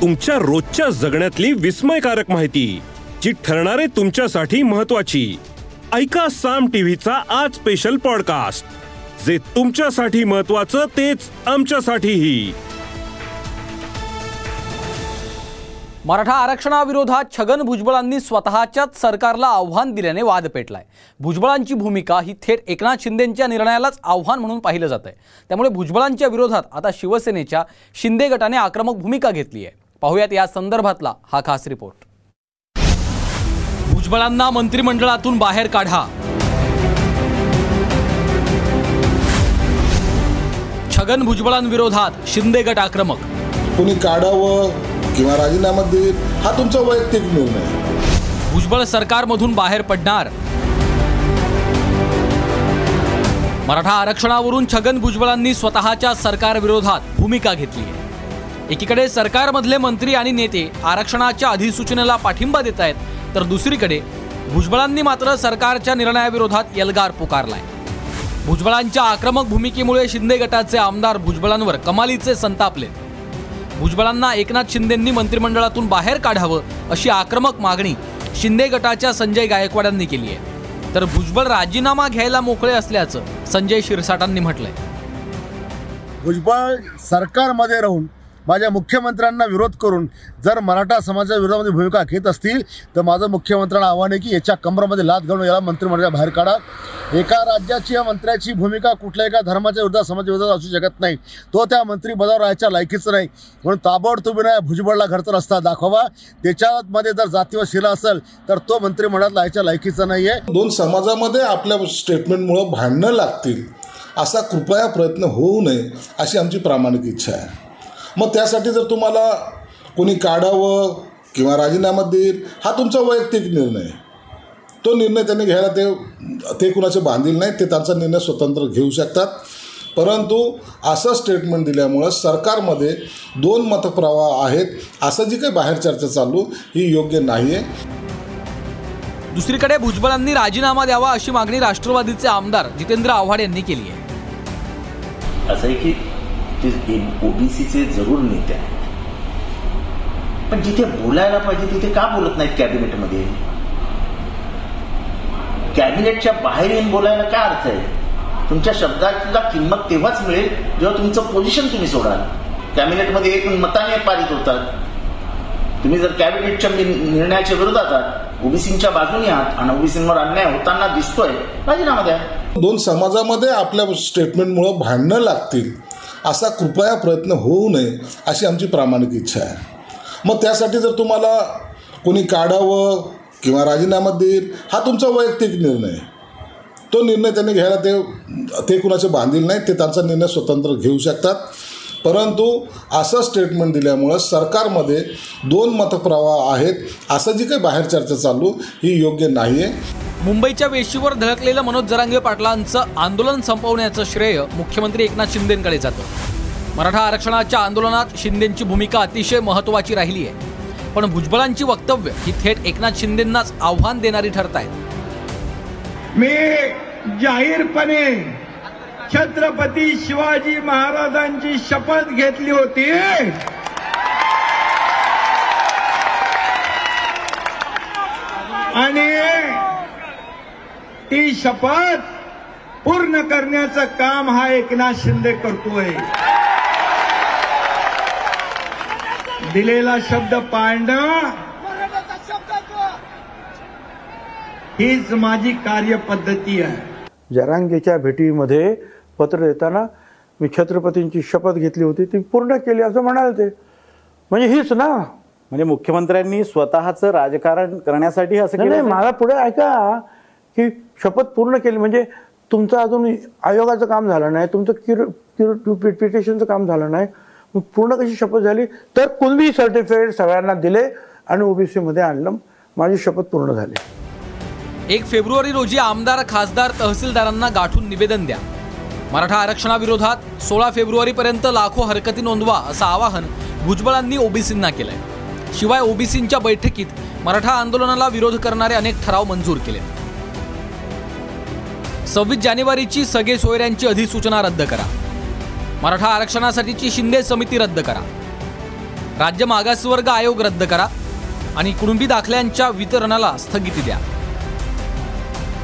तुमच्या रोजच्या जगण्यातली विस्मयकारक माहिती जी ठरणारे तुमच्यासाठी महत्वाची ऐका साम टीव्हीचा आज स्पेशल पॉडकास्ट जे तुमच्यासाठी महत्वाचं तेच आमच्यासाठीही. मराठा आरक्षणाविरोधात छगन भुजबळांनी स्वतःच्याच सरकारला आव्हान दिल्याने वाद पेटलाय. भुजबळांची भूमिका ही थेट एकनाथ शिंदेंच्या निर्णयालाच आव्हान म्हणून पाहिलं जात आहे त्यामुळे भुजबळांच्या विरोधात आता शिवसेनेच्या शिंदे गटाने आक्रमक भूमिका घेतली आहे पाहुयात या संदर्भातला हा खास रिपोर्ट भुजबळांना मंत्रिमंडळातून बाहेर काढा. छगन भुजबळांविरोधात शिंदे गट आक्रमक. कोणी काढावं किंवा राजीनामा देईल हा तुमचा वैयक्तिक निर्णय. आहे. भुजबळ सरकारमधून बाहेर पडणार. मराठा आरक्षणावरून छगन भुजबळांनी स्वतःच्या सरकारविरोधात भूमिका घेतली आहे. एकीकडे सरकारमधले मंत्री आणि नेते आरक्षणाच्या अधिसूचनेला पाठिंबा देत आहेत तर दुसरीकडे भुजबळांनी मात्र सरकारच्या निर्णयाविरोधात एल्गार पुकारलाय. भुजबळांच्या आक्रमक भूमिकेमुळे शिंदे गटाचे आमदार भुजबळांवर कमालीचे संतापले. भुजबळांना एकनाथ शिंदेंनी मंत्रिमंडळातून बाहेर काढावं अशी आक्रमक मागणी शिंदे गटाच्या संजय गायकवाडांनी केली आहे. तर भुजबळ राजीनामा घ्यायला मोकळे असल्याचं संजय शिरसाटांनी म्हटलंय. भुजबळ सरकारमध्ये राहून माझ्या मुख्यमंत्र्यांना विरोध करून जर मराठा समाजाच्या विरोधामध्ये भूमिका घेत असतील तर माझं मुख्यमंत्र्यांना आव्हान आहे की याच्या कंबरमध्ये लात घालून याला मंत्रिमंडळाच्या बाहेर काढा. एका राज्याची या मंत्र्याची भूमिका कुठल्या एका धर्माच्या विरोधात समाजाच्या विरोधात असू शकत नाही. तो त्या मंत्रिपदावर राहायच्या लायकीचं नाही. म्हणून ताबडतोबीने भुजबळला घरचा रस्ता दाखवा. त्याच्यामध्ये जर जातीवर शिला असेल तर तो मंत्रिमंडळात राहायच्या लायकीचा नाही आहे दोन समाजामध्ये आपल्या स्टेटमेंटमुळं भांडणं लागतील असा कृपया प्रयत्न होऊ नये अशी आमची प्रामाणिक इच्छा आहे. मग त्यासाठी जर तुम्हाला कोणी काढावं किंवा राजीनामा देईल हा तुमचा वैयक्तिक निर्णय. तो निर्णय त्यांनी घ्यायला ते ते कुणाचे बांधील नाही ते त्यांचा निर्णय स्वतंत्र घेऊ शकतात. परंतु असं स्टेटमेंट दिल्यामुळं सरकारमध्ये दोन मतप्रवाह आहेत. असं जी काही बाहेर चर्चा चालू ही योग्य नाही आहे दुसरीकडे भुजबळांनी राजीनामा द्यावा अशी मागणी राष्ट्रवादीचे आमदार जितेंद्र आव्हाड यांनी केली आहे. असं आहे की ते ओबीसीचे जरूर नेते आहेत. पण जिथे बोलायला पाहिजे तिथे का बोलत नाहीत कॅबिनेटमध्ये? कॅबिनेटच्या बाहेर येऊन बोलायला काय अर्थ आहे? तुमच्या शब्दाला किंमत तेव्हाच मिळेल जेव्हा तुमचं पोझिशन तुम्ही सोडाल. कॅबिनेटमध्ये एक मताने पारित होतात. तुम्ही जर कॅबिनेटच्या निर्णयाच्या विरोधात आहात ओबीसींच्या बाजूने आहात आणि ओबीसींवर अन्याय होताना दिसतोय राजीनामा द्या. दोन समाजामध्ये आपल्या स्टेटमेंटमुळं भांडणं लागतील. असा कृपया प्रयत्न होऊ नये अशी आमची प्रामाणिक इच्छा आहे. मग त्यासाठी जर तुम्हाला कोणी काढावं किंवा राजीनामा देईल हा तुमचा वैयक्तिक निर्णय. आहे. तो निर्णय त्यांनी घ्यायला ते ते कुणाचे बांधील नाही ते त्यांचा निर्णय स्वतंत्र घेऊ शकतात. परंतु असं स्टेटमेंट दिल्यामुळं सरकारमध्ये दोन मतप्रवाह आहेत. असं जी काही बाहेर चर्चा चालू ही योग्य नाही आहे मुंबईच्या वेशीवर धडकलेलं मनोज जरांगे पाटलांचं आंदोलन संपवण्याचं श्रेय मुख्यमंत्री एकनाथ शिंदेंकडे जातं. मराठा आरक्षणाच्या आंदोलनात शिंदेंची भूमिका अतिशय महत्त्वाची राहिली आहे. पण भुजबळांची वक्तव्य ही थेट एकनाथ शिंदेंनाच आव्हान देणारी ठरत आहेत मी जाहीरपणे छत्रपती शिवाजी महाराजांची शपथ घेतली होती. आणि ती शपथ पूर्ण करण्याचं काम हा एकनाथ शिंदे करतोय. दिलेला शब्द पाळणं हीच माझी कार्यपद्धती आहे. जरांगेच्या भेटीमध्ये पत्र देताना मी छत्रपतींची शपथ घेतली होती ती पूर्ण केली असं म्हणाल ते. म्हणजे हीच ना? म्हणजे मुख्यमंत्र्यांनी स्वतःचं राजकारण करण्यासाठी असं नाही मला पुढे ऐका. की शपथ पूर्ण केली. म्हणजे तुमचं अजून आयोगाचं काम झालं नाही तुमचं किर किर पिटिशनचं काम झालं नाही. पूर्ण कशी शपथ झाली? तर कुणबी सर्टिफिकेट सगळ्यांना दिले आणि ओबीसीमध्ये आणलं. माझी शपथ पूर्ण झाली. एक फेब्रुवारी रोजी आमदार खासदार तहसीलदारांना गाठून निवेदन द्या. मराठा आरक्षणाविरोधात सोळा फेब्रुवारीपर्यंत लाखो हरकती नोंदवा असं आवाहन भुजबळांनी ओबीसींना केलंय. शिवाय ओबीसींच्या बैठकीत मराठा आंदोलनाला विरोध करणारे अनेक ठराव मंजूर केले. सव्वीस जानेवारीची सगळे सोयऱ्यांची अधिसूचना रद्द करा. मराठा आरक्षणासाठीची शिंदे समिती रद्द करा. राज्य मागासवर्ग आयोग रद्द करा आणि कुटुंबी दाखल्यांच्या वितरणाला स्थगिती द्या.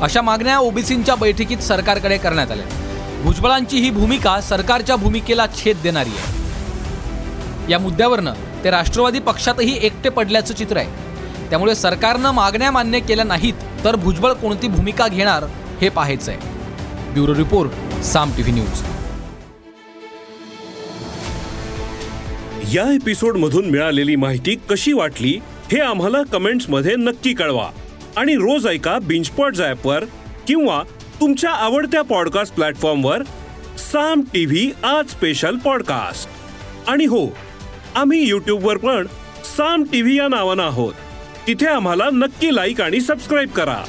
अशा मागण्या ओबीसींच्या बैठकीत सरकारकडे करण्यात आल्या. भुजबळांची ही भूमिका सरकारच्या भूमिकेला छेद देणारी आहे. या मुद्द्यावरनं ते राष्ट्रवादी पक्षातही एकटे पडल्याचं चित्र आहे. त्यामुळे सरकारनं मागण्या मान्य केल्या नाहीत तर भुजबळ कोणती भूमिका घेणार हे पाहायचं आहे bureau report Saam TV news. या एपिसोड मधून मिळालेली माहिती कशी वाटली हे आम्हाला कमेंट्समध्ये नक्की कळवा. आणि रोज ऐका बिंचपॉट वर किंवा तुमच्या आवडत्या पॉडकास्ट प्लॅटफॉर्मवर साम टीव्ही आज स्पेशल पॉडकास्ट. आणि हो आम्ही यूट्यूबवर पण साम टीव्ही या नावानं आहोत. तिथे आम्हाला नक्की लाईक आणि सबस्क्राईब करा.